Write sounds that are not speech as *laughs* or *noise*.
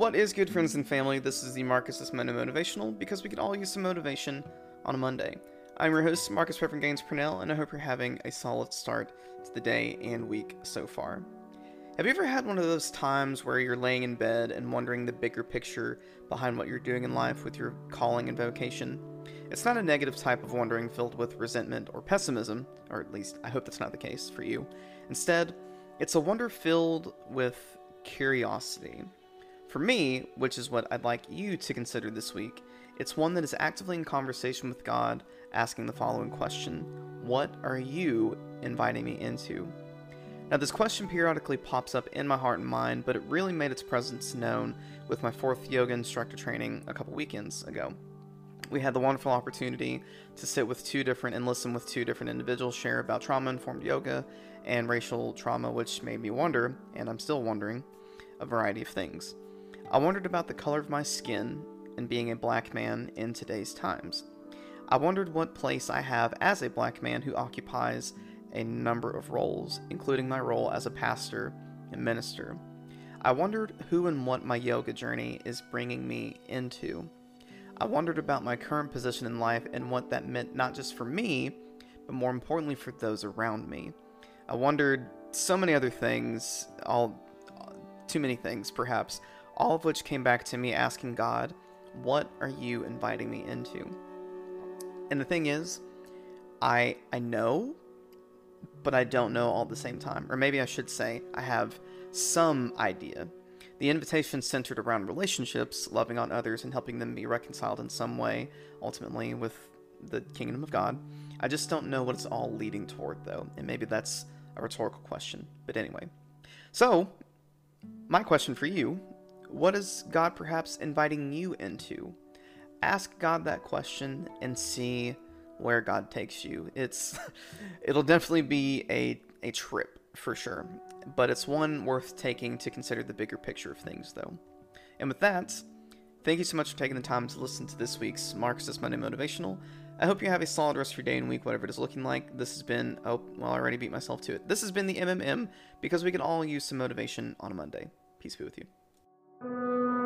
What is good, friends and family? This is the Marcus's Monday Motivational because we could all use some motivation on a Monday. I'm your host, Marcus Reverend Gaines Purnell, and I hope you're having a solid start to the day and week so far. Have you ever had one of those times where you're laying in bed and wondering the bigger picture behind what you're doing in life with your calling and vocation? It's not a negative type of wondering filled with resentment or pessimism, or at least I hope that's not the case for you. Instead, it's a wonder filled with curiosity. For me, which is what I'd like you to consider this week, it's one that is actively in conversation with God, asking the following question What are you inviting me into? Now, this question periodically pops up in my heart and mind, but it really made its presence known with my fourth yoga instructor training a couple weekends ago. We had the wonderful opportunity to sit with two different and listen with two different individuals share about trauma informed yoga and racial trauma, which made me wonder, and I'm still wondering, a variety of things. I wondered about the color of my skin and being a black man in today's times. I wondered what place I have as a black man who occupies a number of roles, including my role as a pastor and minister. I wondered who and what my yoga journey is bringing me into. I wondered about my current position in life and what that meant not just for me, but more importantly for those around me. I wondered so many other things, all too many things perhaps, all of which came back to me asking God, What are you inviting me into? And the thing is, I I know, but I don't know all at the same time. Or maybe I should say I have some idea. The invitation centered around relationships, loving on others, and helping them be reconciled in some way, ultimately with the kingdom of God. I just don't know what it's all leading toward, though, and maybe that's a rhetorical question. But anyway. So, my question for you what is God perhaps inviting you into? Ask God that question and see where God takes you. It's *laughs* it'll definitely be a a trip for sure, but it's one worth taking to consider the bigger picture of things though. And with that, thank you so much for taking the time to listen to this week's Marcus's Monday Motivational. I hope you have a solid rest of your day and week, whatever it is looking like. This has been, oh, well, I already beat myself to it. This has been the MMM because we can all use some motivation on a Monday. Peace be with you. Thank you.